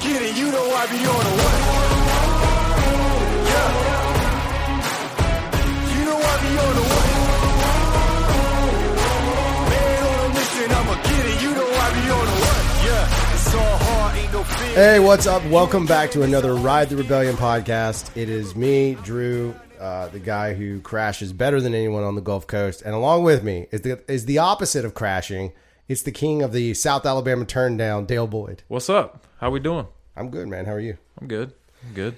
Get it. You know I be on the way. Yeah. You know I be on the way. Man on a mission, I'ma get it. You know I be on the way. Yeah. Hey, what's up? Welcome back to another Ride the Rebellion podcast. It is me, Drew, uh, the guy who crashes better than anyone on the Gulf Coast, and along with me is the is the opposite of crashing. It's the king of the South Alabama turn down, Dale Boyd. What's up? How we doing? I'm good, man. How are you? I'm good. I'm good.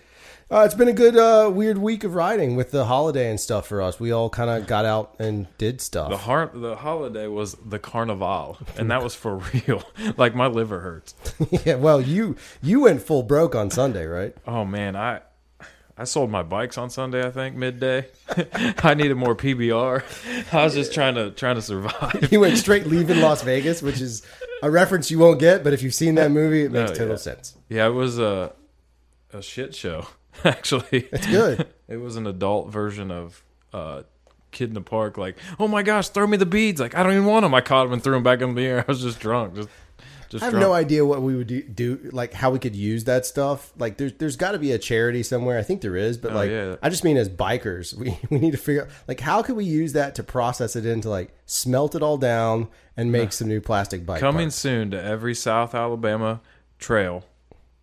Uh, it's been a good, uh, weird week of riding with the holiday and stuff for us. We all kind of got out and did stuff. The har- the holiday was the carnival, and that was for real. like my liver hurts. yeah, well, you you went full broke on Sunday, right? Oh man, I I sold my bikes on Sunday. I think midday. I needed more PBR. I was just trying to trying to survive. You went straight leaving Las Vegas, which is a reference you won't get, but if you've seen that movie, it makes Oh, total yeah. sense. Yeah, it was a a shit show. Actually, It's good. It was an adult version of uh, Kid in the Park. Like, oh my gosh, throw me the beads! Like, I don't even want them. I caught them and threw them back in the air. I was just drunk. Just, just I have no idea what we would do, do like how we could use that stuff. Like there's there's got to be a charity somewhere. I think there is, but Oh, like yeah. I just mean as bikers, we we need to figure out like how could we use that to process it into like smelt it all down and make some new plastic bike Coming parts. soon to every South Alabama trail,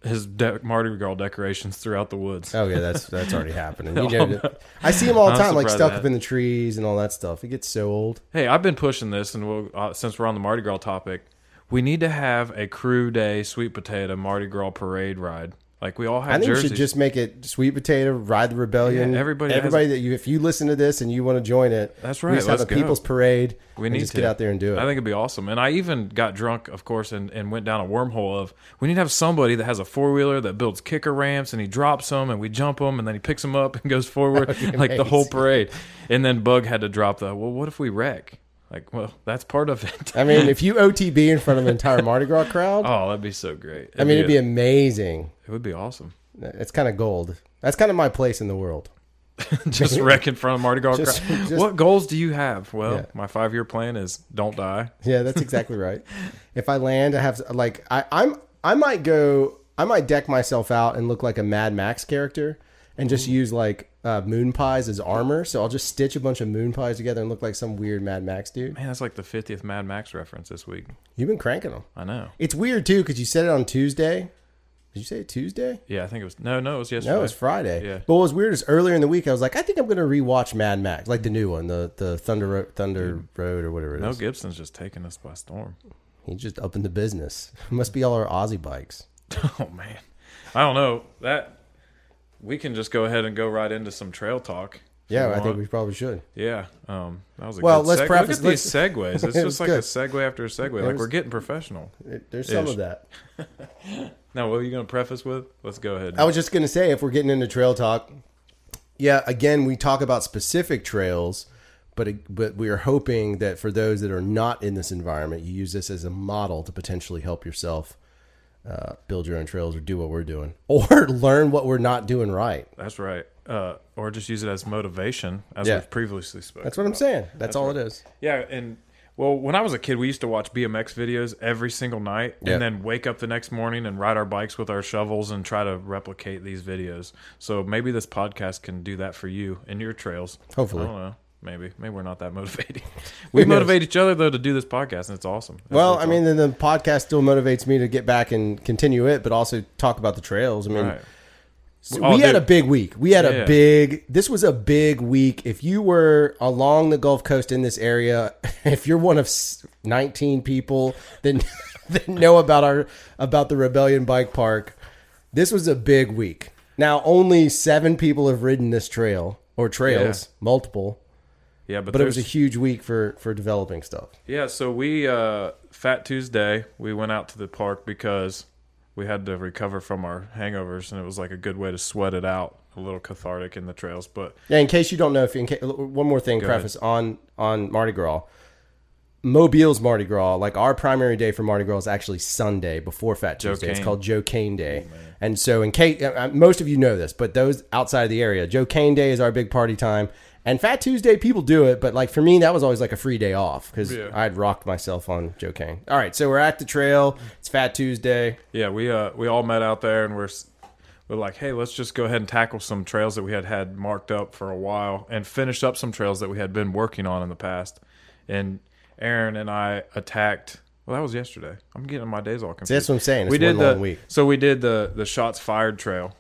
his de- Mardi Gras decorations throughout the woods. Oh yeah, that's that's already happening. You know, I see them all the time, like stuck up in the trees and all that stuff. It gets so old. Hey, I've been pushing this, and we'll, uh, since we're on the Mardi Gras topic, we need to have a crew day sweet potato Mardi Gras parade ride. Like we all have I think jerseys. we should just make it sweet potato, ride the rebellion. Yeah, everybody everybody that you, if you listen to this and you want to join it, That's right. we just have a go. people's parade. We need just to get out there and do it. I think it'd be awesome. And I even got drunk, of course, and, and went down a wormhole of we need to have somebody that has a four wheeler that builds kicker ramps and he drops them and we jump them and then he picks them up and goes forward like the whole parade. And then Bug had to drop the well, what if we wreck? Like, well, that's part of it. I mean, if you OTB in front of an entire Mardi Gras crowd, oh, that'd be so great. I mean, it'd be amazing. it would be awesome. It's kind of gold. That's kind of my place in the world. Just wreck in front of Mardi Gras. Just- crowd. just- what goals do you have? Well, Yeah. my five year plan is don't die. Yeah, that's exactly right. If I land, I have like I, I'm I might go I might deck myself out and look like a Mad Max character and just use like uh, moon pies as armor. So I'll just stitch a bunch of moon pies together and look like some weird Mad Max dude. Man, that's like the 50th Mad Max reference this week. You've been cranking them. I know. It's weird too because you said it on Tuesday. Did you say it Tuesday? Yeah, I think it was. No, no, it was yesterday. No, it was Friday. Yeah. But what was weird is earlier in the week I was like, I think I'm going to rewatch Mad Max, like the new one, the the Thunder Ro- Thunder Road or whatever it Mel is. Gibson's just taking us by storm. He's just up in the business. Must be all our Aussie bikes. Oh man, I don't know that. We can just go ahead and go right into some trail talk. Yeah, I think we probably should. Yeah, um, that was a Well, good let's seg- preface- Look at these segues. It's just like a segue after a segue. Like we're getting professional. There's some of that. Now, what are you going to preface with? Let's go ahead. I was just gonna say if we're getting into trail talk, yeah, again we talk about specific trails, but but we are hoping that for those that are not in this environment, you use this as a model to potentially help yourself uh, build your own trails or do what we're doing, or learn what we're not doing right. That's right. Uh, or just use it as motivation, as Yeah. we've previously spoken. That's what I'm saying. That's, all it is. Yeah, and well, when I was a kid, we used to watch BMX videos every single night, Yeah. and then wake up the next morning and ride our bikes with our shovels and try to replicate these videos. So maybe this podcast can do that for you in your trails. Hopefully. I don't know. Maybe, maybe we're not that motivating. we motivate each other though to do this podcast, and it's awesome. That's Well, I mean, then the podcast still motivates me to get back and continue it, but also talk about the trails. I mean, right. So Oh, we had a big week. We had Yeah, a yeah. big. This was a big week. If you were along the Gulf Coast in this area, if you're one of 19 people that, that know about our about the Rebellion Bike Park, this was a big week. Now, only seven people have ridden this trail or trails, multiple, Yeah, but, but it was a huge week for for developing stuff. Yeah, so we uh Fat Tuesday, we went out to the park because we had to recover from our hangovers and it was like a good way to sweat it out, a little cathartic in the trails, but Yeah, in case you don't know, if in case, one more thing, preface on on Mardi Gras. Mobile's Mardi Gras, like our primary day for Mardi Gras is actually Sunday before Fat Joe Tuesday. It's called Joe Cain Day. and so, in case uh, most of you know this, but those outside of the area, Joe Cain Day is our big party time. And Fat Tuesday, people do it, but like for me, that was always like a free day off because Yeah. I'd rocked myself on Joe Cain. All right, so we're at the trail. It's Fat Tuesday. Yeah, we uh we all met out there and we're s- we're like, hey, let's just go ahead and tackle some trails that we had had marked up for a while and finish up some trails that we had been working on in the past. And Aaron and I attacked. Well, that was yesterday. I'm getting my days all confused. See, that's what I'm saying. It's we did one the long week. so we did the the shots fired trail.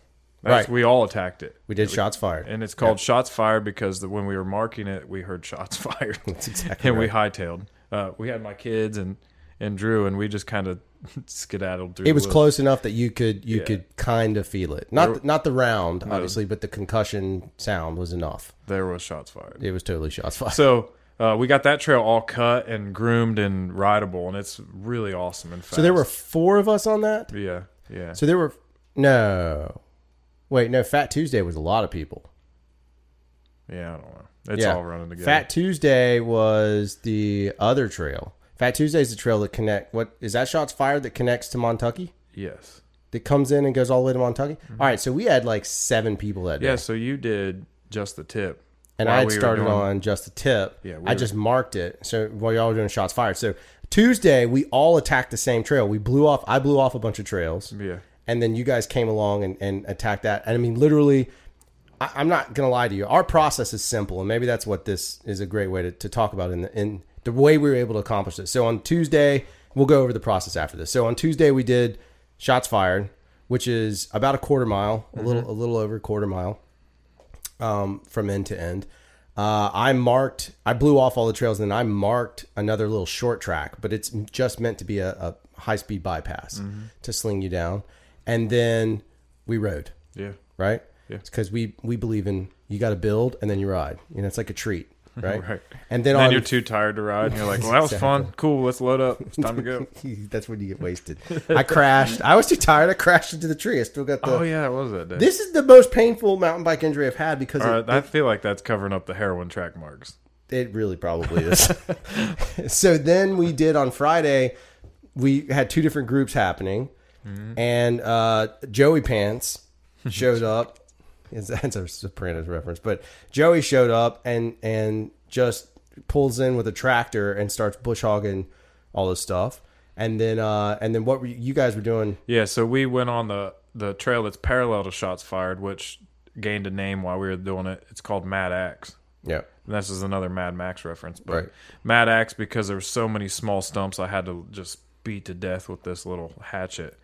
That's, Right. We all attacked it. We did shots fired. And it's called shots fired because the, when we were marking it, we heard shots fired. That's exactly and we right. hightailed. Uh, we had my kids and and Drew, and we just kind of skedaddled through. It was close enough that you could you Yeah. could kind of feel it. Not not the round, obviously, but the concussion sound was enough. There was shots fired. It was totally shots fired. So uh, we got that trail all cut and groomed and rideable, and it's really awesome. In fact, So there were four of us on that. yeah, yeah. So there were no, wait, no. Fat Tuesday was a lot of people. Yeah, I don't know. It's yeah, all running together. Fat Tuesday was the other trail. Fat Tuesday is the trail that connect. What is that? Shots fired that connects to Montucky. yes. That comes in and goes all the way to Montucky. All right, so we had like seven people that day. Mm-hmm. Yeah. So you did just the tip, and I had we started doing- on just the tip. Yeah, we I were- just marked it. So while y'all were doing shots fired, so Tuesday we all attacked the same trail. We blew off. I blew off a bunch of trails. Yeah. And then you guys came along and, and attacked that. And I mean, literally, I, I'm not gonna lie to you. Our process is simple, and maybe that's what this is a great way to, to talk about in the, in the way we were able to accomplish this. So on Tuesday, we'll go over the process after this. So on Tuesday, we did shots fired, which is about a quarter mile, a little a little over a quarter mile, um, from end to end. Uh, I marked, I blew off all the trails, and then I marked another little short track, but it's just meant to be a, a high speed bypass to sling you down. And then we rode, Yeah. right? Yeah. because we we believe in you got to build and then you ride. You know, it's like a treat, right? Right. And then then on you're too tired to ride, and you're like, "Well, that was fun. Cool. Let's load up. It's time to go." that's when you get wasted. I crashed. I was too tired. I crashed into the tree. I still got the. oh yeah, it was that day. This is the most painful mountain bike injury I've had because All it, right, I feel like that's covering up the heroin track marks. It really probably is. so then we did on Friday, we had two different groups happening, and uh, Joey Pants showed up. That's a Sopranos reference, but Joey showed up and and just pulls in with a tractor and starts bush hogging all this stuff. And then uh, and then what were you, you guys were doing? Yeah, so we went on the the trail that's parallel to shots fired, which gained a name while we were doing it. It's called Mad Axe. Yeah, And this is another Mad Max reference, but Right. Mad Axe because there were so many small stumps, I had to just beat to death with this little hatchet.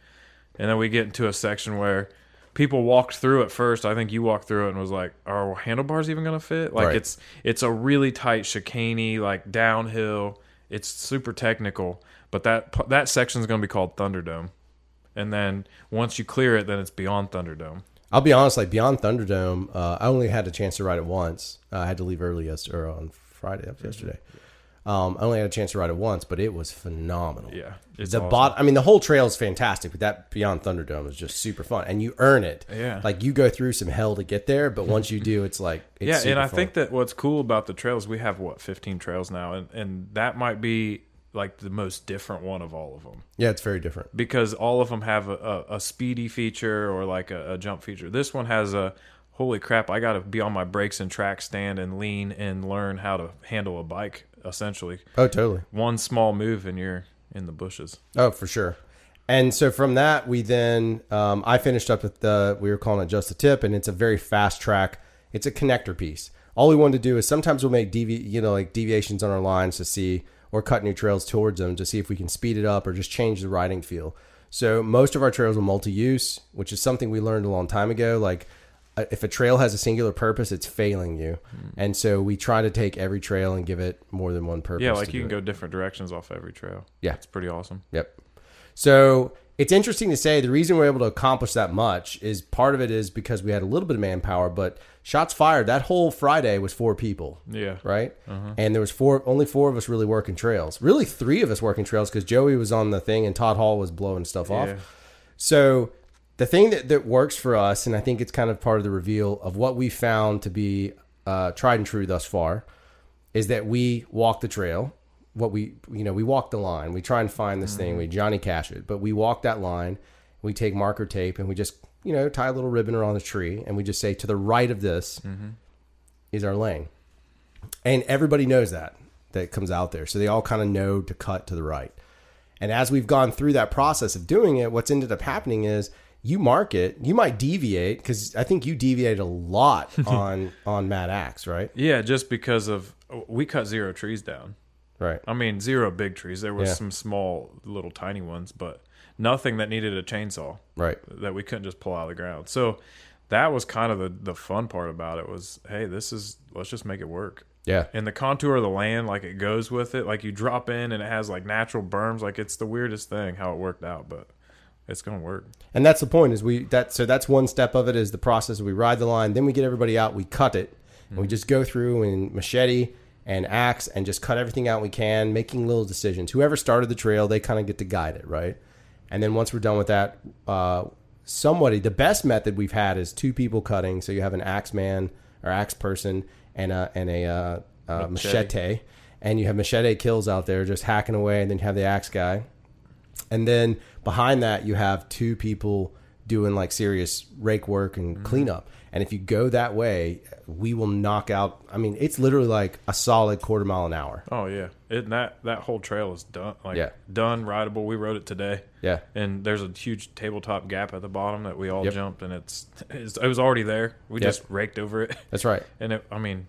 And then we get into a section where people walked through it first. I think you walked through it and was like, "Are handlebars even going to fit?" Like Right. it's it's a really tight chicaney, like downhill. It's super technical, but that that section is going to be called Thunderdome. And then once you clear it, then it's beyond Thunderdome. I'll be honest. Like beyond Thunderdome, uh, I only had a chance to ride it once. Uh, I had to leave early yesterday or on Friday. Yesterday. Um, I only had a chance to ride it once, but it was phenomenal. Yeah, it's the awesome. bot. I mean, the whole trail is fantastic, but that Beyond Thunderdome is just super fun, and you earn it. Yeah. like you go through some hell to get there, but once you do, it's like it's yeah, and I fun. think that what's cool about the trails, we have what 15 trails now, and and that might be like the most different one of all of them yeah, it's very different. because all of them have a, a, a speedy feature or like a, a jump feature. This one has a holy crap! I got to be on my brakes and track stand and lean and learn how to handle a bike. Essentially, Oh, totally. one small move and you're in the bushes. Oh, for sure. And so from that, we then um, I finished up with the we were calling it just a tip, and it's a very fast track. It's a connector piece. All we wanted to do is sometimes we'll make devi- you know like deviations on our lines to see or cut new trails towards them to see if we can speed it up or just change the riding feel. So most of our trails are multi-use, which is something we learned a long time ago. Like if a trail has a singular purpose, it's failing you, hmm. and so we try to take every trail and give it more than one purpose. Yeah, like you can it. go different directions off every trail. Yeah. it's pretty awesome. Yep. So it's interesting to say the reason we're able to accomplish that much is part of it is because we had a little bit of manpower, but shots fired that whole Friday was four people, Yeah, right? Uh-huh. And there was four, only four of us really working trails. Really, three of us working trails because Joey was on the thing and Todd Hall was blowing stuff Yeah. off. So the thing that, that works for us, and I think it's kind of part of the reveal of what we found to be uh, tried and true thus far, is that we walk the trail. What we you know we walk the line. We try and find this thing. We Johnny Cash it, but we walk that line. We take marker tape and we just you know tie a little ribbon around the tree, and we just say to the right of this is our lane. and everybody knows that that comes out there. So they all kind of know to cut to the right. And as we've gone through that process of doing it, what's ended up happening is you mark it, you might deviate because I think you deviate a lot on on Mad Axe, right? Yeah, just because of we cut zero trees down. Right. I mean, zero big trees. There was Yeah. some small, little, tiny ones, but nothing that needed a chainsaw Right. that we couldn't just pull out of the ground. So that was kind of the the fun part about it was, hey, this is let's just make it work. Yeah. And the contour of the land, like it goes with it. Like you drop in and it has like natural berms. Like it's the weirdest thing how it worked out, but it's gonna work. And that's the point is we that so that's one step of it is the process. We ride the line, then we get everybody out, we cut it, and we just go through and machete and axe and just cut everything out we can, making little decisions. Whoever started the trail, they kind of get to guide it, right? And then once we're done with that, uh, somebody the best method we've had is two people cutting. So you have an axe man or axe person and a and a uh, uh, Machete. machete, and you have machete kills out there just hacking away, and then you have the axe guy. And then behind that, you have two people doing like serious rake work and mm-hmm. cleanup. And if you go that way, we will knock out. I mean, it's literally like a solid quarter mile an hour. Oh yeah, it, that that whole trail is done. Like Yeah. done, rideable. We rode it today. Yeah. and there's a huge tabletop gap at the bottom that we all Yep. jumped, and it's, it's it was already there. We Yep. just raked over it, That's right. and it, I mean,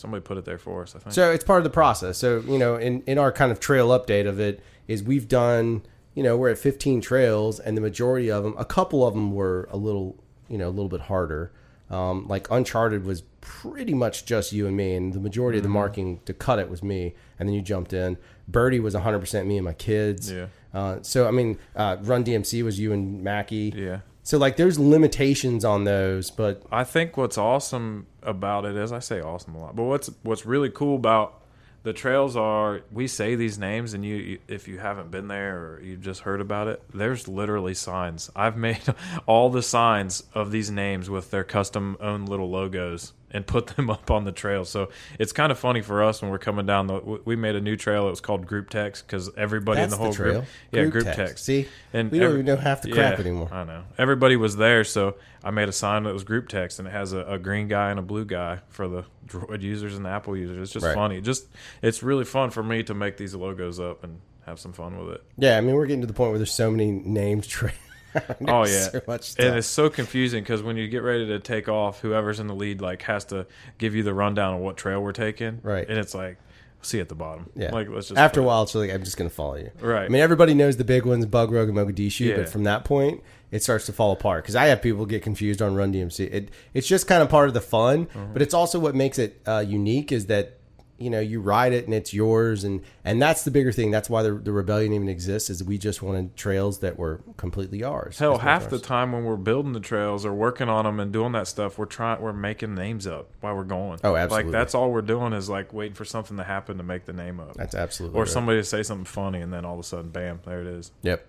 somebody put it there for us. I think. So it's part of the process. So you know, in in our kind of trail update of it is we've done. You know, we're at 15 trails, and the majority of them, a couple of them were a little, you know, a little bit harder. Um, like Uncharted was pretty much just you and me, and the majority of the marking to cut it was me, and then you jumped in. Birdie was 100% me and my kids. Yeah. Uh, so I mean, uh, Run DMC was you and Mackie. yeah. So like, there's limitations on those, but I think what's awesome about it is I say awesome a lot, but what's what's really cool about the trails are we say these names and you, if you haven't been there or you've just heard about it, there's literally signs. I've made all the signs of these names with their custom own little logos and put them up on the trail. So it's kind of funny for us when we're coming down the. we- made a new trail. It was called Group Text because everybody That's in the the whole trail. group, yeah, Group Group, text. text. See? and We don't every- even know half the crap anymore. I know. Everybody was there, so I made a sign that was group text, and it has a, a green guy and a blue guy for the Droid users and the Apple users. It's just Right. funny. Just it's really fun for me to make these logos up and have some fun with it. yeah, I mean, we're getting to the point where there's so many named trails. Oh yeah, so and it's so confusing because when you get ready to take off, whoever's in the lead like has to give you the rundown of what trail we're taking, Right. And it's like, see you at the bottom, Yeah. Like let's just After a while, it's like I'm just going to follow you. Right. I mean, everybody knows the big ones, Bug Rogue and Mogadishu, Yeah. but from that point, it starts to fall apart because I have people get confused on Run DMC. It it's just kind of part of the fun, Mm-hmm. but it's also what makes it uh, unique is that you know you ride it and it's yours, and and that's the bigger thing. That's why the, the rebellion even exists. Is we just wanted trails that were completely ours. Hell, half the time when we're building the trails or working on them and doing that stuff, we're trying, we're making names up while we're going. Oh, absolutely. Like that's all we're doing is like waiting for something to happen to make the name up, That's absolutely or right. somebody to say something funny, and then all of a sudden, bam, there it is. Yep.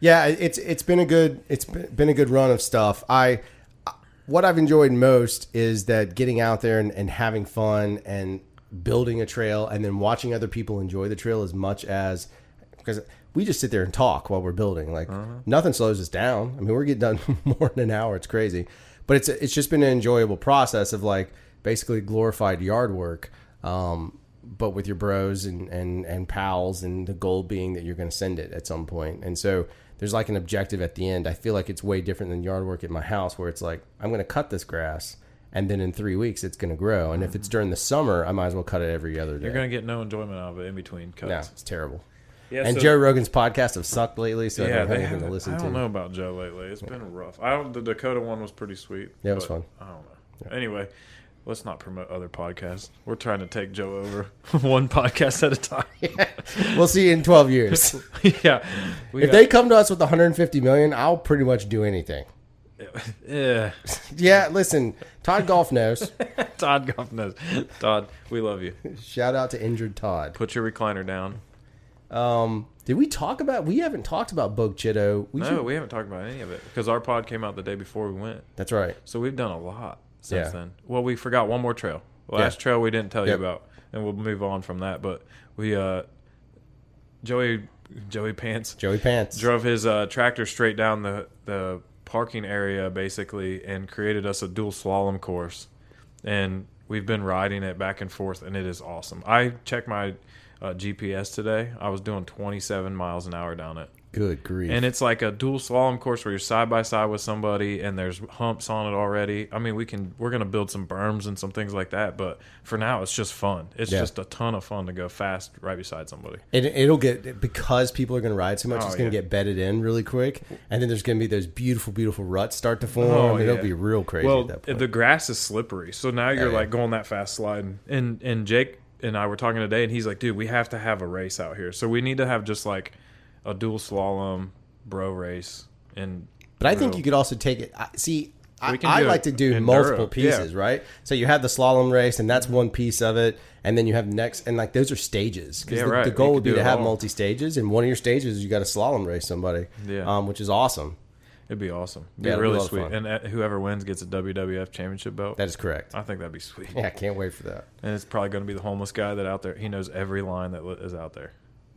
Yeah, it's it's been a good it's been been a good run of stuff. I what I've enjoyed most is that getting out there and, and having fun and building a trail and then watching other people enjoy the trail as much as because we just sit there and talk while we're building. Like nothing slows us down. I mean, we're getting done more than an hour. It's crazy, but it's it's just been an enjoyable process of like basically glorified yard work. Um, but with your bros and, and, and pals, and the goal being that you're going to send it at some point. And so there's like an objective at the end. I feel like it's way different than yard work at my house, where it's like I'm going to cut this grass, and then in three weeks it's going to grow. And if it's mm-hmm. during the summer, I might as well cut it every other day. You're gonna get no enjoyment out of it in between no, cuts. it's terrible. Yeah, and so- Joe Rogan's podcasts have sucked lately, so I yeah, don't have they anything to listen I to. don't know about Joe lately. It's been rough. I don't, the Dakota one was pretty sweet. Yeah, it was fun. I don't know. Anyway, let's not promote other podcasts. We're trying to take Joe over one podcast at a time. We'll see you in 12 years. yeah, if got- they come to us with 150 million, I'll pretty much do anything. yeah, Yeah, listen, Todd Golf knows. Todd Goff knows. Todd, we love you. Shout out to injured Todd. Put your recliner down. Um, did we talk about? We haven't talked about Bogue Chitto. We No, should- we haven't talked about any of it because our pod came out the day before we went. That's right. So we've done a lot since Yeah. then. Well, we forgot one more trail. Last trail we didn't tell Yep. you about, and we'll move on from that. But we, uh, Joey, Joey Pants Joey Pants. drove his uh, tractor straight down the the parking area basically, and created us a dual slalom course. And we've been riding it back and forth, and it is awesome. I checked my uh, GPS today. I was doing 27 miles an hour down it. Good grief. And it's like a dual slalom course where you're side by side with somebody, and there's humps on it already. I mean, we can we're gonna build some berms and some things like that, but for now, it's just fun. It's Yeah. just a ton of fun to go fast right beside somebody. It, it'll get because people are going to ride so much. Oh, it's going to yeah. get bedded in really quick, and then there's going to be those beautiful, beautiful ruts start to form. Oh, and it'll be real crazy Well, at that point. the grass is slippery, so now you're oh, yeah. like going that fast sliding. And and Jake and I were talking today, and he's like, "Dude, we have to have a race out here. So we need to have just like a dual slalom bro race." And but I think you could also take it. I- See, I, like to do enduro, multiple yeah. pieces, right? So you have the slalom race, and that's one piece of it, and then you have next, and like those are stages. 'Cause Yeah, the, right. the goal would be to have multi stages, and one of your stages is you got to slalom race somebody, Yeah. um, which is awesome. it'd be awesome. It'd be Yeah, be really of sweet. And uh, whoever wins gets a WWF championship belt. That is correct. I think that'd be sweet. Yeah, I can't wait for that. And it's probably going to be the homeless guy that out there. He knows every line that is out there.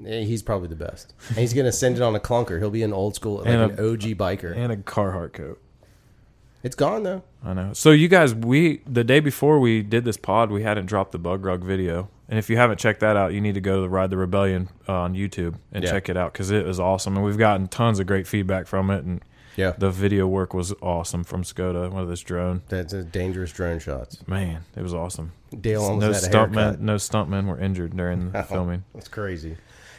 Yeah, he's probably the best. And he's going to send it on a clunker. He'll be an old school, like And an a- OG biker. And a Carhartt coat. It's gone though. I know. So you guys, we the day before we did this pod, we hadn't dropped the Bug Rug video, and if you haven't checked that out, you need to go to the Ride the Rebellion uh, on YouTube and Yeah. check it out because it was awesome, and we've gotten tons of great feedback from it, and Yeah, the video work was awesome from Skoda, one of this drone. that's a dangerous drone shots. Man, it was awesome. Dale almost no had a stuntmen, haircut. no stuntmen were injured during the filming. That's crazy.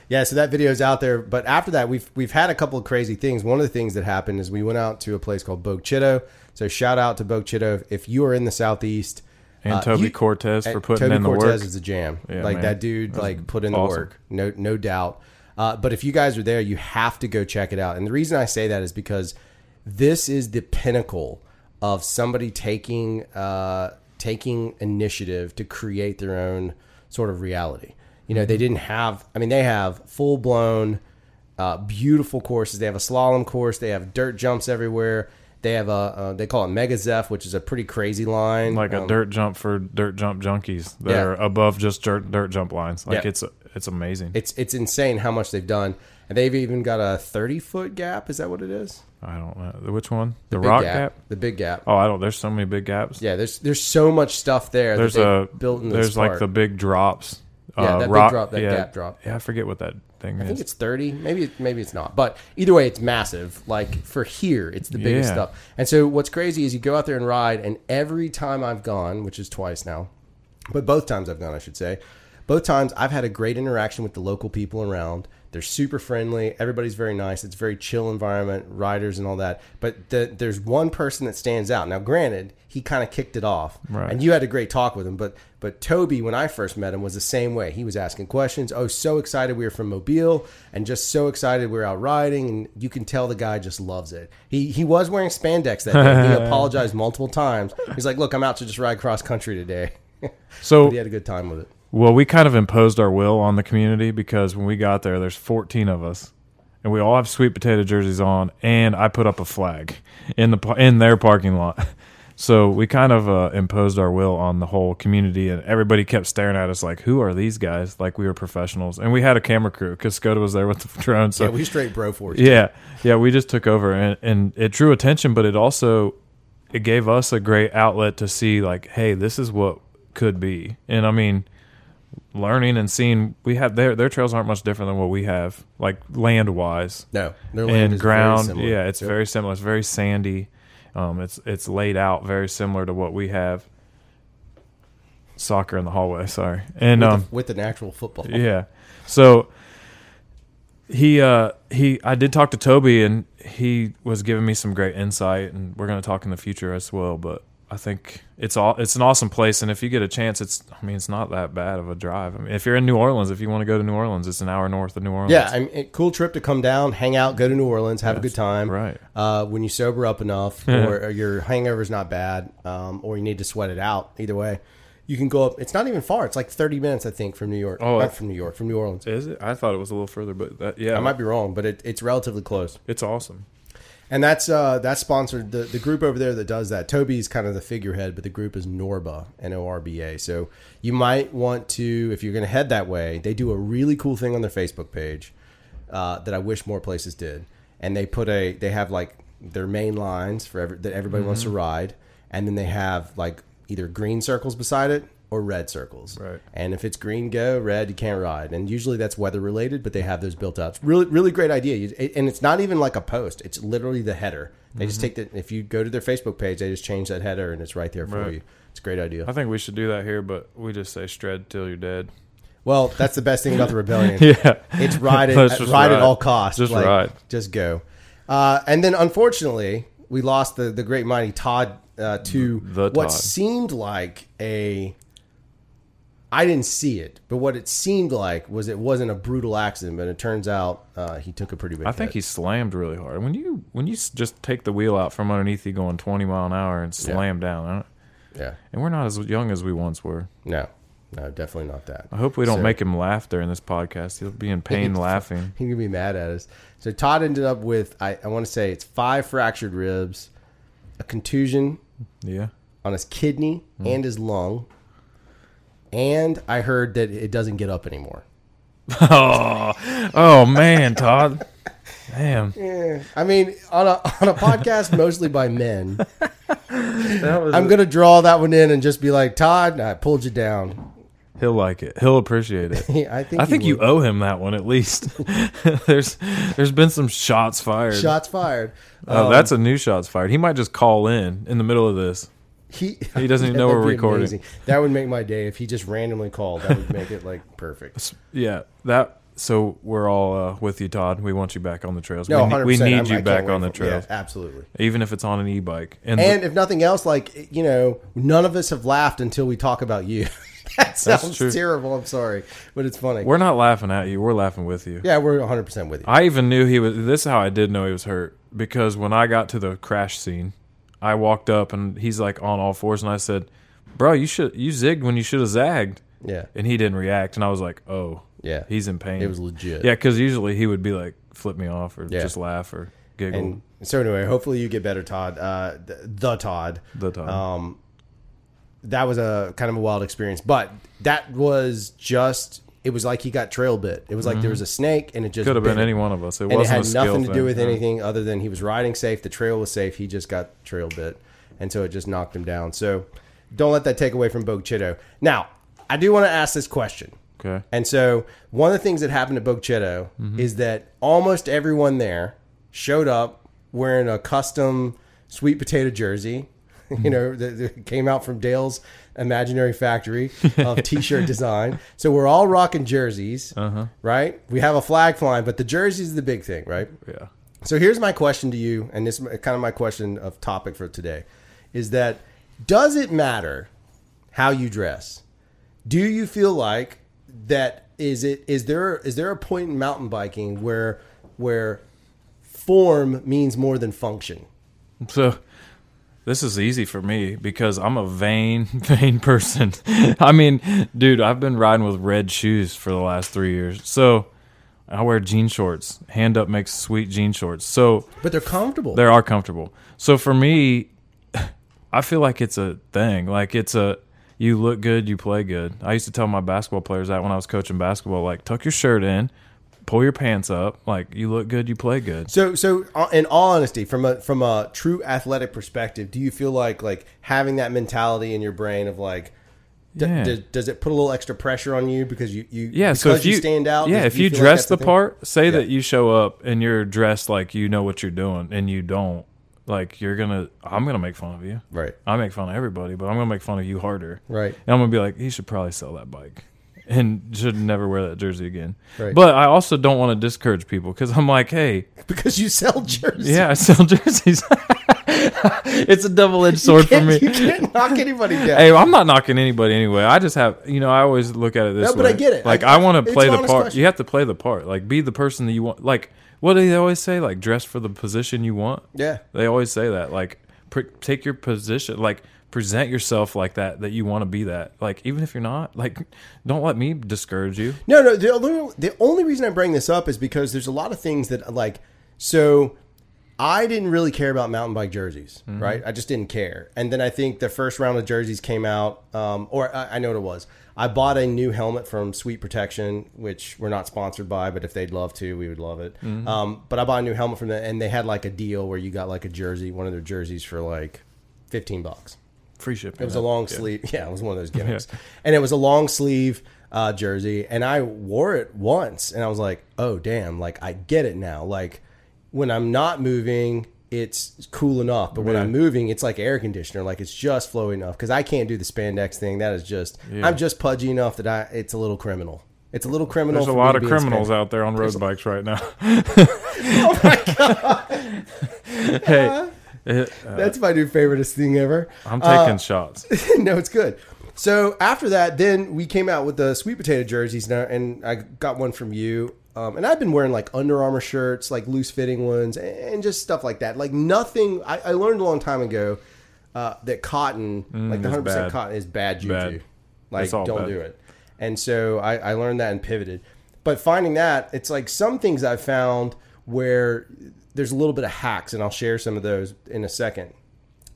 Yeah, so that video is out there. But after that, we've we've had a couple of crazy things. One of the things that happened is we went out to a place called Bogue Chitto. So shout out to Bogue Chitto if you are in the southeast. And uh, Toby you- Cortez for putting Toby in the Cortez work. Cortez is a jam. Yeah, like man. that dude, That's like put in the work. No, no doubt. Uh, but if you guys are there, you have to go check it out. And the reason I say that is because this is the pinnacle of somebody taking uh, taking initiative to create their own sort of reality. You know, they didn't have. I mean, they have full blown, uh, beautiful courses. They have a slalom course. They have dirt jumps everywhere. They have a uh, they call it Mega Zeph, which is a pretty crazy line. like a Um, dirt jump for dirt jump junkies that Yeah. are above just dirt dirt jump lines. Like Yeah. it's it's amazing. It's it's insane how much they've done, and they've even got a thirty foot gap. Is that what it is? I don't know which one. The, Big rock gap. The big gap. Oh, I don't. There's so many big gaps. Yeah, there's there's so much stuff there. there's that a built in there's like park. the big drops. Yeah, uh, that big drop, that yeah, gap drop. Yeah, I forget what that thing I is. I think it's thirty. Maybe maybe it's not. But either way, it's massive. Like for here, it's the biggest Yeah. stuff. And so what's crazy is you go out there and ride, and every time I've gone, which is twice now, but both times I've gone, I should say, both times I've had a great interaction with the local people around. They're super friendly. Everybody's very nice. It's a very chill environment, riders and all that. But the, there's one person that stands out. Now, granted, he kind of kicked it off, Right. and you had a great talk with him. But but Toby, when I first met him, was the same way. He was asking questions. Oh, so excited we were from Mobile, and just so excited we are out riding. And you can tell the guy just loves it. He he was wearing spandex that day. he apologized multiple times. He's like, "Look, I'm out to just ride cross country today." so he had a good time with it. Well, we kind of imposed our will on the community because when we got there, there's 14 of us, and we all have sweet potato jerseys on, and I put up a flag in the in their parking lot. So we kind of uh, imposed our will on the whole community, and everybody kept staring at us like, "Who are these guys?" Like we were professionals, and we had a camera crew because Skoda was there with the drone. So Yeah, we straight bro force. yeah, yeah, we just took over, and, and it drew attention, but it also it gave us a great outlet to see like, hey, this is what could be, and I mean, learning and seeing we have their their trails aren't much different than what we have, like land wise No, their land and ground. Yeah, it's Yep. very similar. It's very sandy. Um, it's it's laid out very similar to what we have. Soccer in the hallway, sorry, and with, um, the, with an actual football. yeah. So he uh he I did talk to Toby and he was giving me some great insight and we're going to talk in the future as well, but I think it's all it's an awesome place and if you get a chance it's I mean it's not that bad of a drive. I mean if you're in New Orleans, if you want to go to New Orleans, it's an hour north of New Orleans. Yeah, I mean, it- cool trip to come down, hang out, go to New Orleans, have a good time. right. Uh, when you sober up enough, or, or your hangover's not bad, um, or you need to sweat it out. Either way, you can go up. It's not even far. It's like thirty minutes, I think, from New York. Oh, not from New York, from New Orleans. Is it? I thought it was a little further, but that, yeah, I might be wrong, but it, it's relatively close. it's awesome. And that's uh, that's sponsored the the group over there that does that. Toby's kind of the figurehead, but the group is Norba, N O R B A. So you might want to, if you're going to head that way, they do a really cool thing on their Facebook page uh, that I wish more places did. And they put a they have like their main lines for every, that everybody wants to ride, and then they have like either green circles beside it or red circles. Right. And if it's green, go. Red, you can't ride. And usually that's weather related, but they have those built. It's really, really great idea. You- it- And it's not even like a post. It's literally the header. They just take the. If you go to their Facebook page, they just change that header, and it's right there for Right. you. It's a great idea. I think we should do that here, but we just say shred till you're dead. Well, that's the best thing about the rebellion. Yeah. It's ride it, Let's ride at all costs. Just like, ride. Just go. Uh, and then, unfortunately, we lost the the great mighty Todd uh, to The what Todd. seemed like a. I didn't see it, but what it seemed like was it wasn't a brutal accident, but it turns out uh, he took a pretty big. I think hit. he slammed really hard. When you when you just take the wheel out from underneath you going 20 mile an hour and slam down, don't- Yeah. and we're not as young as we once were. No. No, definitely not that. I hope we don't So- make him laugh during this podcast. He'll be in pain laughing. He can be mad at us. So Todd ended up with I, I want to say it's five fractured ribs, a contusion Yeah. on his kidney and his lung, and I heard that it doesn't get up anymore. Oh, oh man, Todd. Damn. I mean, on a on a podcast mostly by men, That was I'm gonna draw that one in and just be like, Todd, I pulled you down. He'll like it. He'll appreciate it. I think I think you owe him that one at least. there's there's been some shots fired. shots fired. Oh, Um, that's a new shots fired. He might just call in in the middle of this. He. he doesn't even know we're recording. amazing. That would make my day if he just randomly called. That would make it like perfect. Yeah, that. So we're all uh, with you, Todd. We want you back on the trails. No, we, 100%. we need I'm- you back on the for- yeah, trails, absolutely. even if it's on an e-bike. And, the- And if nothing else, like you know, none of us have laughed until we talk about you. that sounds true. terrible. I'm sorry, but it's funny. we're not laughing at you. We're laughing with you. yeah, we're 100 percent with you. I even knew he was. This is how I did know he was hurt because when I got to the crash scene, I walked up and he's like on all fours, and I said, "Bro, you should you zigged when you should have zagged." yeah, And he didn't react, and I was like, "Oh, yeah. he's in pain." it was legit. yeah, because usually he would be like flip me off or Yeah. just laugh or giggle. And so anyway, hopefully you get better, Todd. Uh, the, the Todd. the time. Um, that was a kind of a wild experience, but that was just. It was like he got trail bit. It was like there was a snake, and it just Could have been bit him. any one of us. It and it wasn't had a skill nothing to thing. do with anything other than he was riding safe. The trail was safe. He just got trail bit, and so it just knocked him down. So don't let that take away from Chitto. Now, I do want to ask this question. Okay. And so one of the things that happened at Chitto Mm-hmm. is that almost everyone there showed up wearing a custom sweet potato jersey. You know, that that came out from Dale's imaginary factory of t-shirt design. So we're all rocking jerseys, Uh-huh. right? We have a flag flying, but the jersey is the big thing, right? Yeah. So here's my question to you, and this is kind of my question of topic for today, is that does it matter how you dress? Do you feel like that is it is there is there a point in mountain biking where where form means more than function? So this is easy for me because I'm a vain, vain person. I mean, dude, I've been riding with red shoes for the last three years. So I wear jean shorts. Handup makes sweet jean shorts. So But they're comfortable. they are comfortable. So for me, I feel like it's a thing. Like it's a you look good, you play good. I used to tell my basketball players that when I was coaching basketball, like tuck your shirt in, pull your pants up, like you look good, you play good. So, so uh, in all honesty, from a from a true athletic perspective, do you feel like like having that mentality in your brain of like, d- Yeah. does, does it put a little extra pressure on you because you you Yeah, because so if you, stand out? yeah, does- if do you, feel like dress that's the thing? part, say that you show up and you're dressed like you know what you're doing, and you don't, like you're gonna, I'm gonna make fun of you. right, I make fun of everybody, but I'm gonna make fun of you harder. right, And I'm gonna be like, he should probably sell that bike, and should never wear that jersey again. Right. But I also don't want to discourage people because I'm like, hey, because you sell jerseys. yeah, I sell jerseys. it's a double edged sword for me. You can't knock anybody down. Hey, I'm not knocking anybody anyway. I just have, you know, I always look at it this No, way. but I get it. Like, I- I, want to play the part. question. You have to play the part. Like, be the person that you want. Like, what do they always say? Like, dress for the position you want. yeah, They always say that. Like, pr- take your position. Like, present yourself like that. That you want to be that. Like, even if you're not. Like, don't let me discourage you. No, no. The only, the only reason I bring this up is because there's a lot of things that like. So, I didn't really care about mountain bike jerseys, Mm-hmm. right? I just didn't care. And then I think the first round of jerseys came out, um, or I, I know what it was. I bought a new helmet from Sweet Protection, which we're not sponsored by, but if they'd love to, we would love it. Mm-hmm. Um, but I bought a new helmet from them, and they had like a deal where you got like a jersey, one of their jerseys for like fifteen bucks. Free shipping. It was a long sleeve. Yeah, it was one of those gimmicks, and it was a long sleeve uh, jersey. And I wore it once, and I was like, "Oh damn!" Like I get it now. Like when I'm not moving, it's cool enough, but when Yeah. I'm moving, it's like air conditioner. Like it's just flowy enough because I can't do the spandex thing. That is just Yeah. I'm just pudgy enough that I it's a little criminal. It's a little criminal. There's a lot of criminals spandex. out there on road bikes right now. Oh my god, hey, it, uh, that's my new favoriteest thing ever. I'm Uh, taking shots. no, it's good. So after that, then we came out with the sweet potato jerseys, now, and I got one from you. Um, and I've been wearing like Under Armour shirts, like loose fitting ones, and just stuff like that. Like nothing. I, I learned a long time ago uh, that cotton, like the hundred percent cotton, is bad juju. Bad. Like don't bad. do it. And so I, I learned that and pivoted. But finding that, it's like some things I've found where there's a little bit of hacks, and I'll share some of those in a second.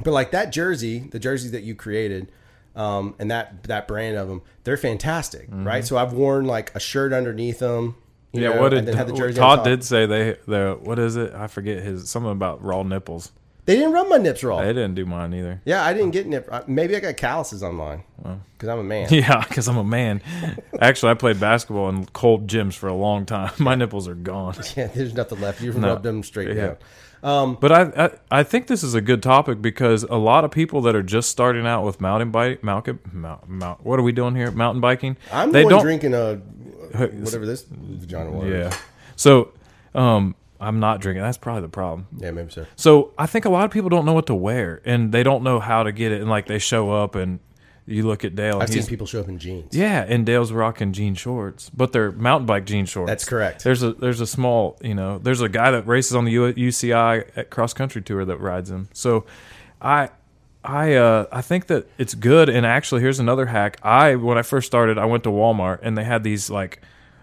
But like that jersey, the jersey that you created, um, and that that brand of them, they're fantastic, right? So I've worn like a shirt underneath them. You Mm-hmm. Yeah, know, what did the jersey Todd did say they the what is it? I forget his something about raw nipples. They didn't run my nips raw. They didn't do mine either. Yeah, I didn't get nip. uh, Maybe I got calluses on mine because I'm a man. Yeah, because I'm a man. Actually, I played basketball in cold gyms for a long time. My nipples are gone. Yeah, there's nothing left. You've No. rubbed them straight Yeah. down. But I, I I think this is a good topic because a lot of people that are just starting out with mountain bike, mountain, mount, what are we doing here? Mountain biking. I'm they the one don't. drinking a whatever this vagina water. Yeah. So, um, I'm not drinking. That's probably the problem. yeah, maybe so. So I think a lot of people don't know what to wear and they don't know how to get it. And like they show up and you look at Dale. I've seen people show up in jeans. yeah, and Dale's rocking jean shorts, but they're mountain bike jean shorts. That's correct. There's a there's a small you know there's a guy that races on the UCI at cross country tour that rides them. So I I uh I think that it's good. And actually, here's another hack. I when I first started, I went to Walmart and they had these like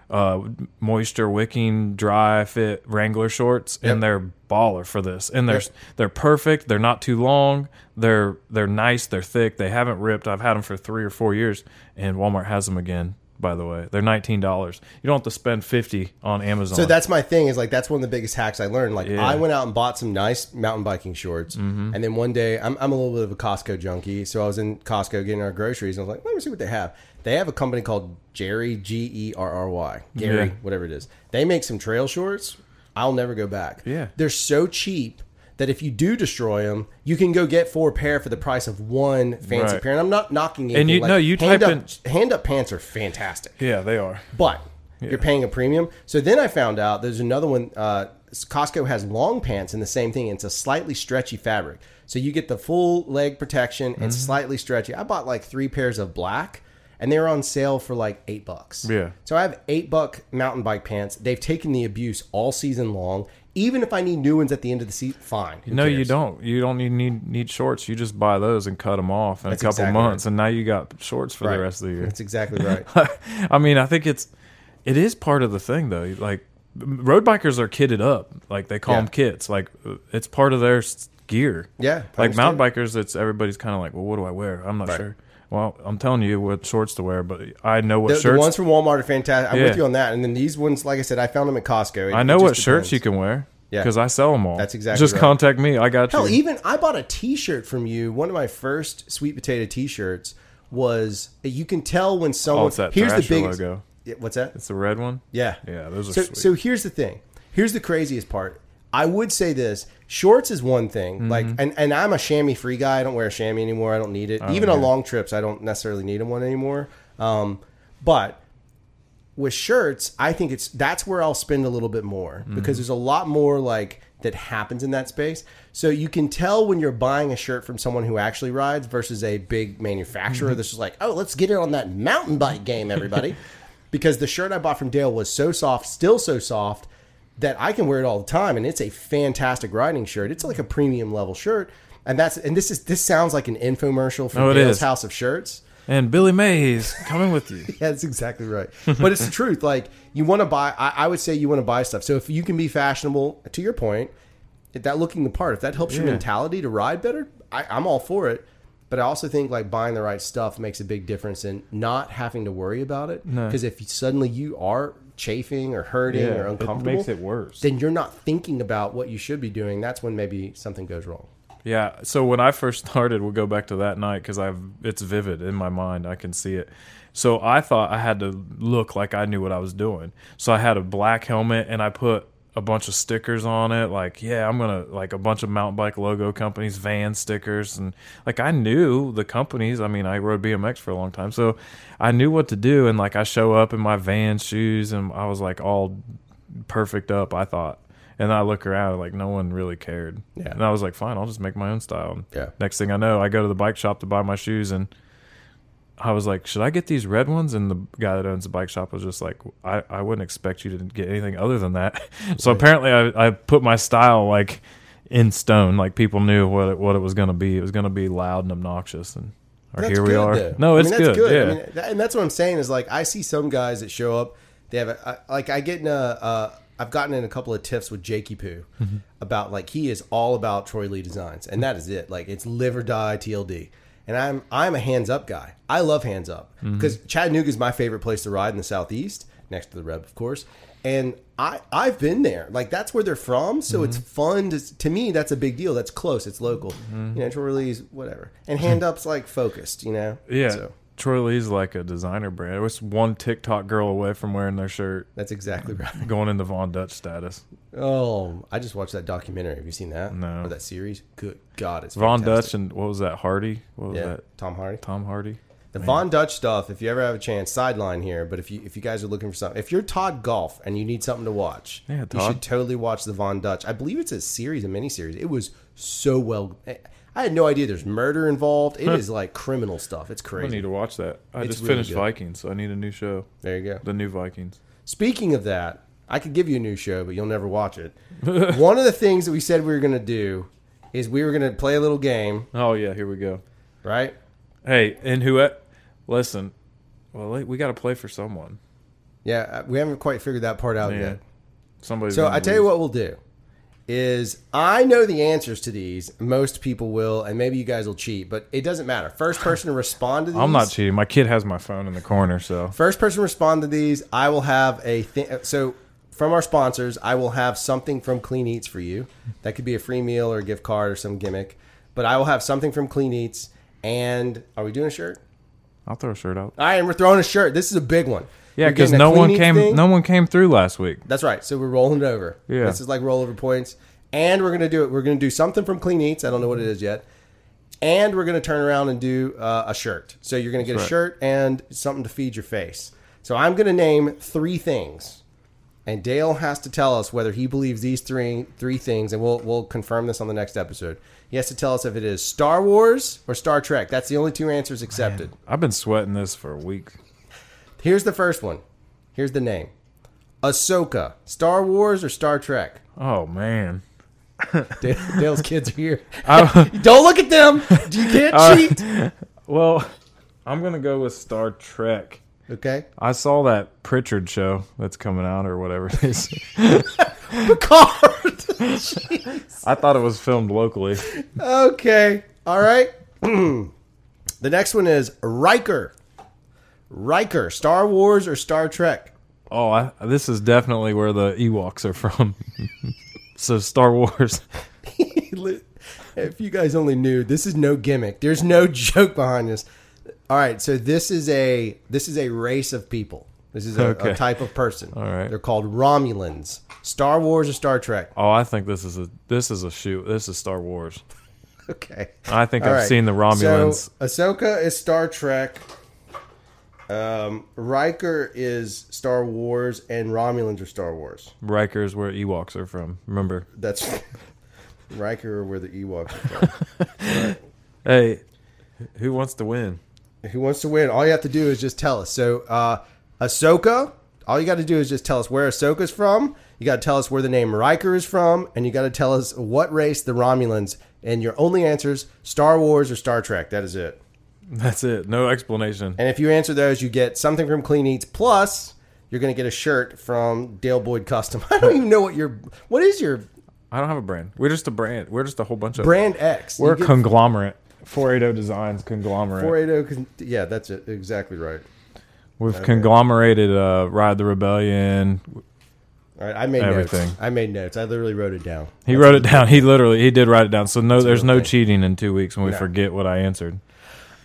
uh moisture wicking dry fit Wrangler shorts Yep. and they're baller for this. And they're they're perfect. They're not too long. They're they're nice. They're thick. They haven't ripped. I've had them for 3 or 4 years and Walmart has them again by the way they're $19 you don't have to spend 50 on Amazon So that's my thing. Is like that's one of the biggest hacks I learned. Like Yeah. I went out and bought some nice mountain biking shorts, mm-hmm. and then one day I'm I'm a little bit of a Costco junkie, so I was in Costco getting our groceries, and I was like, let me see what they have. They have a company called Gerry G E R R Y Gary Yeah. whatever it is. They make some trail shorts. I'll never go back. Yeah. they're so cheap. That if you do destroy them, you can go get four pair for the price of one fancy Right. pair. And I'm not knocking it. And you- no, you hand type up, Handup pants are fantastic yeah they are but you're paying a premium. So then I found out there's another one. Uh, Costco has long pants and the same thing. It's a slightly stretchy fabric, so you get the full leg protection. Mm-hmm. Slightly stretchy. I bought like three pairs of black, and they were on sale for like eight bucks. Yeah. So I have eight buck mountain bike pants. They've taken the abuse all season long. Even if I need new ones at the end of the season, fine. Who no, you don't. You don't need, need need shorts. You just buy those and cut them off in That's a couple exactly months, and now you got shorts for Right. the rest of the year. That's exactly right. I mean, I think it's it is part of the thing though. Like road bikers are kitted up, like they call Yeah. them kits. Like it's part of their gear. Yeah, like mountain bikers, it's everybody's kind of like, well, what do I wear? I'm not Right. sure. Well, I'm telling you what shorts to wear, but I know what The, the shirts. ones from Walmart are fantastic. I'm with you on that. And then these ones, like I said, I found them at Costco. It- I know what shirts you can wear. Yeah. because I sell them all. That's exactly Just right. contact me. I got Hell, you. even I bought a T-shirt from you. One of my first sweet potato T-shirts was. You can tell when oh, someone. oh, it's that here's the big logo. What's that? It's the red one. Yeah, Yeah, those are so. sweet. So here's the thing. Here's the craziest part. I would say this: shorts is one thing. Mm-hmm. Like, and, and I'm a chamois free guy. I don't wear a chamois anymore. I don't need it. Even on long trips, I don't necessarily need one anymore. Um, but with shirts, I think it's that's where I'll spend a little bit more Mm-hmm. because there's a lot more like that happens in that space. So you can tell when you're buying a shirt from someone who actually rides versus a big manufacturer Mm-hmm. that's just like, oh, let's get it on that mountain bike game, everybody. because the shirt I bought from Dale was so soft, still so soft that I can wear it all the time, and it's a fantastic riding shirt. It's like a premium level shirt, and that's and this is this sounds like an infomercial for Oh, Dale's. House of Shirts. And Billy Mays coming with you. Yeah, that's exactly right. But it's the truth. Like you want to buy, I, I would say you want to buy stuff. So if you can be fashionable, to your point, if that looking the part, if that helps your mentality to ride better, I, I'm all for it. But I also think like buying the right stuff makes a big difference in not having to worry about it. No. Because if suddenly you are chafing or hurting or uncomfortable, it makes it worse. then you're not thinking about what you should be doing. That's when maybe something goes wrong. Yeah. So when I first started, we'll go back to that night because I've it's vivid in my mind. I can see it. So I thought I had to look like I knew what I was doing. So I had a black helmet and I put a bunch of stickers on it. Like, yeah, I'm gonna like a bunch of mountain bike logo companies, van stickers, and like I knew the companies. I mean, I rode BMX for a long time, so I knew what to do. And like I show up in my van shoes, and I was like all perfect up. I thought. And I look around, like no one really cared. Yeah. And I was like, fine, I'll just make my own style. And Yeah. Next thing I know, I go to the bike shop to buy my shoes, and I was like, should I get these red ones? And the guy that owns the bike shop was just like, I, I wouldn't expect you to get anything other than that. so apparently, I, I put my style like in stone. Like people knew what it, what it was going to be. It was going to be loud and obnoxious, and or That's here we are. though. No, I it's mean, that's good. Yeah. I mean, that, and that's what I'm saying is like I see some guys that show up. They have a, I, like I get in a. Uh, I've gotten in a couple of tiffs with Jakey Poo Mm-hmm. about like he is all about Troy Lee designs, and that is it. Like it's live or die TLD. And I'm I'm a Handup guy. I love Handup Mm-hmm. because Chattanooga is my favorite place to ride in the southeast, next to the Reb, of course. And I I've been there. Like that's where they're from, so it's Mm-hmm. fun to to me. That's a big deal. That's close. It's local. You know, Troy Lee's whatever, and hand up's like focused. You know, yeah. So Troy Lee's like a designer brand. It was one TikTok girl away from wearing their shirt, that's exactly right. going into Von Dutch status. Oh, I just watched that documentary. Have you seen that? No. Or that series? Good God, it's Von fantastic. Dutch and what was that? Hardy? What was Yeah, that? Tom Hardy. Tom Hardy. The Von Dutch stuff. If you ever have a chance, sideline here. But if you if you guys are looking for something, if you're Todd Golf and you need something to watch, Yeah, Todd. you should totally watch the Von Dutch. I believe it's a series, a mini series. It was so well. Eh, I had no idea there's murder involved. It is like criminal stuff. It's crazy. I need to watch that. I It's just really finished good. Vikings, so I need a new show. there you go. The new Vikings. Speaking of that, I could give you a new show, but you'll never watch it. One of the things that we said we were going to do is we were going to play a little game, Oh yeah, here we go. right? Hey, and who? Listen, well, like, we got to play for someone. Yeah, uh, we haven't quite figured that part out Man, yet. Somebody. So I tell you what we'll do is I know the answers to these. Most people will, and maybe you guys will cheat, but it doesn't matter. First person to respond to these. I'm not cheating. My kid has my phone in the corner, so First person to respond to these, I will have a thing. So from our sponsors, I will have something from Clean Eatz for you. That could be a free meal or a gift card or some gimmick. But I will have something from Clean Eatz. And are we doing a shirt? I'll throw a shirt out. All right, and we're throwing a shirt. This is a big one. Yeah, because no one came. thing? No one came through last week. That's right. So we're rolling it over. Yeah. This is like rollover points. And we're going to do it. We're to do something from Clean Eatz. I don't know what it is yet. And we're going to turn around and do uh, a shirt. So you're going to get That's a right. shirt and something to feed your face. So I'm going to name three things. And Dale has to tell us whether he believes these three three things, and we'll we'll confirm this on the next episode. He has to tell us if it is Star Wars or Star Trek. That's the only two answers accepted. I've been sweating this for a week. Here's the first one. Here's the name: Ahsoka. Star Wars or Star Trek? Oh man. Dale- Dale's kids are here. I- Don't look at them. You can't Uh, cheat. well, I'm gonna go with Star Trek. Okay. I saw that Pritchard show that's coming out or whatever it is. Picard. I thought it was filmed locally. okay. All right. the next one is Riker. Riker. Star Wars or Star Trek? Oh, I, this is definitely where the Ewoks are from. so Star Wars. if you guys only knew, this is no gimmick. There's no joke behind this. All right, so this is a this is a race of people. This is a, Okay. a type of person. All right. They're called Romulans. Star Wars or Star Trek? Oh, I think this is a this is a shoot. This is Star Wars. Okay. I think All I've right. seen the Romulans. So Ahsoka is Star Trek. Um, Riker is Star Wars, and Romulans are Star Wars. Riker's where Ewoks are from. Remember? That's Riker, where the Ewoks are from. Hey, who wants to win? Who wants to win? All you have to do is just tell us. So, uh, Ahsoka. All you got to do is just tell us where Ahsoka's from. You got to tell us where the name Riker is from, and you got to tell us what race the Romulans. And your only answers: Star Wars or Star Trek. That is it. That's it. No explanation. And if you answer those, you get something from Clean Eatz. Plus, you're going to get a shirt from Dale Boyd Custom. I don't even know what your what is your I don't have a brand. We're just a brand. We're just a whole bunch of. brand X. We're a get conglomerate. 480 Designs conglomerate. 480. Yeah, that's it. Exactly right. We've conglomerated uh, Ride the Rebellion. All right, I made Everything. notes. I made notes. I literally wrote it down. He wrote it down. He literally he did write it down. So no, there's no thing. cheating in two weeks when we No. forget what I answered.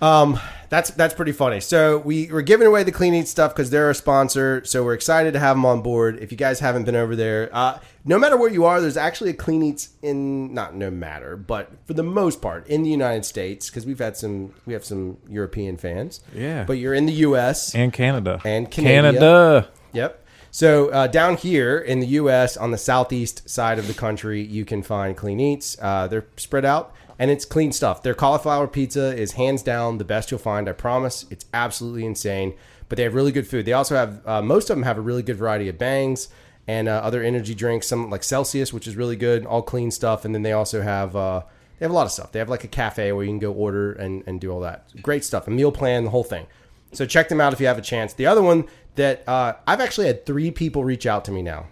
Um, that's that's pretty funny. So we we're giving away the Clean Eat stuff because they're a sponsor. So we're excited to have them on board. If you guys haven't been over there, uh, no matter where you are, there's actually a Clean Eatz in not no matter, but for the most part in the United States because we've had some we have some European fans. Yeah. but you're in the U.S. And Canada. And Canada. Canada. Yep. So uh, down here in the U.S. on the southeast side of the country, you can find Clean Eatz. Uh, they're spread out, and it's clean stuff. Their cauliflower pizza is hands down the best you'll find. I promise. It's absolutely insane. But they have really good food. They also have uh, most of them have a really good variety of bangs and uh, other energy drinks. Some like Celsius, which is really good, all clean stuff. And then they also have. Uh, they have a lot of stuff. They have like a cafe where you can go order and, and do all that. Great stuff. A meal plan, the whole thing. So check them out if you have a chance. The other one that uh, I've actually had three people reach out to me now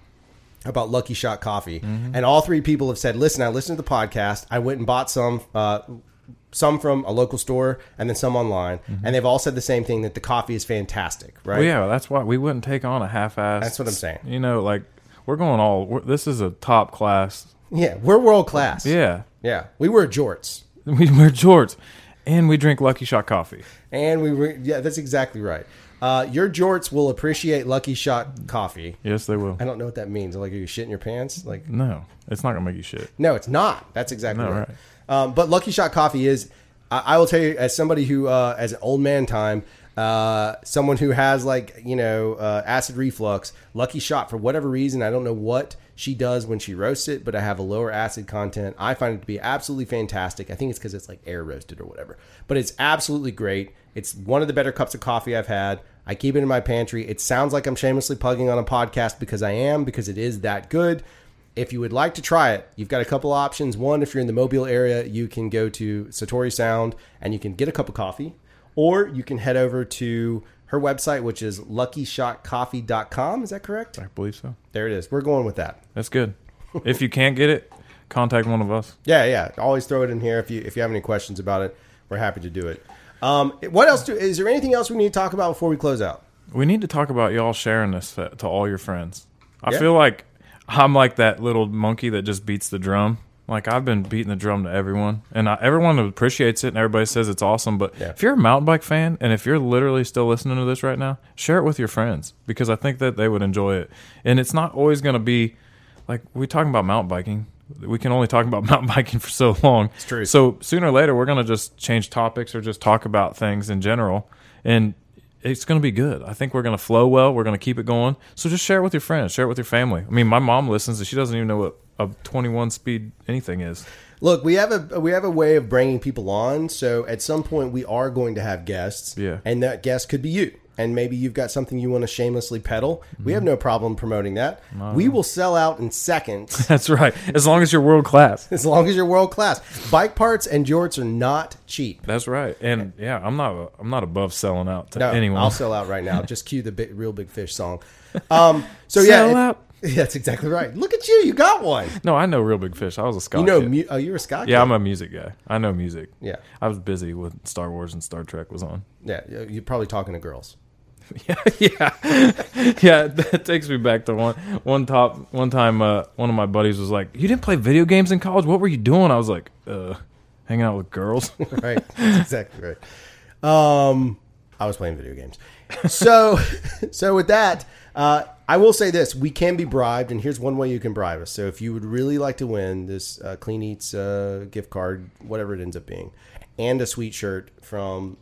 about Lucky Shot Coffee, and all three people have said, "Listen, I listened to the podcast. I went and bought some, uh, some from a local store, and then some online, and they've all said the same thing that the coffee is fantastic. Right? Well, yeah, that's why we wouldn't take on a half-ass. That's what I'm saying. You know, like we're going all. We're, this is a top class. yeah, we're world class. Yeah, yeah, we were jorts, we wear jorts, and we drink Lucky Shot coffee. and we were. Yeah, that's exactly right. Uh, your jorts will appreciate Lucky Shot Coffee. Yes, they will. I don't know what that means. Like, are you shitting your pants? Like, No, it's not gonna make you shit. No, it's not. That's exactly No, right. right. Um, but Lucky Shot Coffee is. I, I will tell you, as somebody who, uh, as an old man time, uh, someone who has like you know uh, acid reflux, Lucky Shot for whatever reason, I don't know what she does when she roasts it, but I have a lower acid content. I find it to be absolutely fantastic. I think it's because it's like air roasted or whatever, but it's absolutely great. It's one of the better cups of coffee I've had. I keep it in my pantry. It sounds like I'm shamelessly plugging on a podcast because I am because it is that good. If you would like to try it, you've got a couple options. One, if you're in the Mobile area, you can go to Satori Sound and you can get a cup of coffee, or you can head over to her website, which is luckyshotcoffee.com. Is that correct? I believe so. There it is. We're going with that. That's good. if you can't get it, contact one of us. Yeah, yeah. Always throw it in here if you if you have any questions about it. We're happy to do it. Um, what else? Do, is there anything else we need to talk about before we close out? We need to talk about y'all sharing this to to all your friends. I Yeah. feel like I'm like that little monkey that just beats the drum. Like I've been beating the drum to everyone, and I, everyone appreciates it, and everybody says it's awesome. But Yeah. if you're a mountain bike fan, and if you're literally still listening to this right now, share it with your friends because I think that they would enjoy it. And it's not always going to be like we talking about mountain biking. We can only talk about mountain biking for so long. It's true. So sooner or later, we're going to just change topics or just talk about things in general, and it's going to be good. I think we're going to flow well. We're going to keep it going. So just share it with your friends, share it with your family. I mean, my mom listens, and she doesn't even know what a 21 speed anything is. Look, we have a we have a way of bringing people on. So at some point, we are going to have guests. Yeah. and that guest could be you. And maybe you've got something you want to shamelessly peddle. We have no problem promoting that. We will sell out in seconds That's right. As long as you're world class. as long as you're world class. Bike parts and jorts are not cheap. That's right. And yeah, I'm not I'm not above selling out to No, anyone. I'll sell out right now. Just cue the big, Reel Big Fish song. Um, so yeah, Sell it- out. Yeah, that's exactly right. Look at you, you got one. no, I know Reel Big Fish. I was a Scott. You know, mu- oh, you're a Scott. yeah, kid. I'm a music guy. I know music. Yeah. I was busy with Star Wars and Star Trek was on. yeah. You're probably talking to girls. yeah, yeah, yeah. That takes me back to one one top one time. Uh, one of my buddies was like, "You didn't play video games in college? What were you doing?" I was like, "Uh, hanging out with girls." right. That's exactly right. Um, I was playing video games. So, so with that, uh, I will say this: we can be bribed, and here's one way you can bribe us. So, if you would really like to win this uh, Clean Eatz uh, gift card, whatever it ends up being, and a sweet shirt from.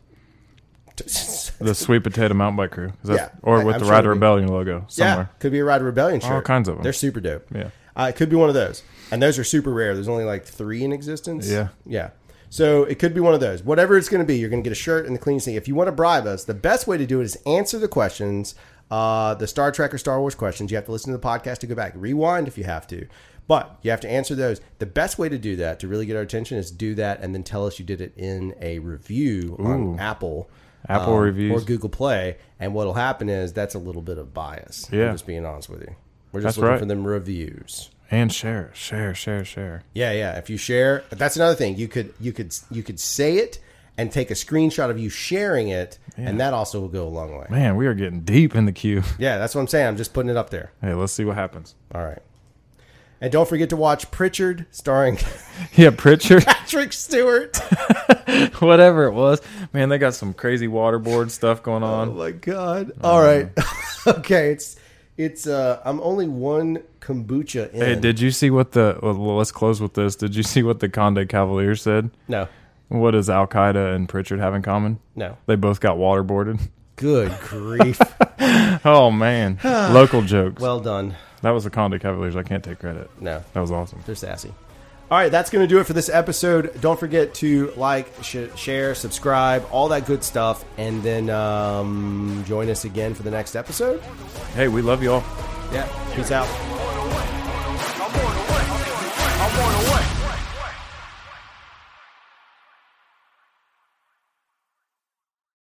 the Sweet Potato Mountain Bike Crew, Is that- Yeah, or with I'm the sure Rider Rebellion logo somewhere. Yeah, could be a Rider Rebellion shirt. All kinds of 'em. They're super dope. Yeah. Uh, it could be one of those, and those are super rare. There's only like three in existence. Yeah. yeah. So it could be one of those. Whatever it's going to be, you're going to get a shirt and the clean thing. If you want to bribe us, the best way to do it is answer the questions, uh, the Star Trek or Star Wars questions. You have to listen to the podcast to go back, rewind if you have to, but you have to answer those. The best way to do that to really get our attention is do that and then tell us you did it in a review on Apple. Apple um, reviews. or Google Play, and what'll happen is that's a little bit of bias. Yeah. I'm just being honest with you. We're just That's looking right. for them reviews. And share, share, share, share. Yeah, yeah. If you share, that's another thing. You could you could you could say it and take a screenshot of you sharing it, and that also will go a long way. Man, we are getting deep in the queue. Yeah, that's what I'm saying. I'm just putting it up there. Hey, let's see what happens. All right. And don't forget to watch Pritchard, starring Yeah, Pritchard, Patrick Stewart. whatever it was. Man, they got some crazy waterboard stuff going on. Oh my god! All right, okay. It's it's. uh I'm only one kombucha in. Hey, did you see what the? Well, let's close with this. Did you see what the Conde Cavaliers said? no, What does Al Qaeda and Pritchard have in common? no. They both got waterboarded. Good grief! Oh man, local jokes. well done. That was the Conde Cavaliers. I can't take credit. No, That was awesome. they're sassy. All right, that's going to do it for this episode. Don't forget to like, sh- share, subscribe, all that good stuff, and then um, join us again for the next episode. Hey, we love you all. Yeah, peace out.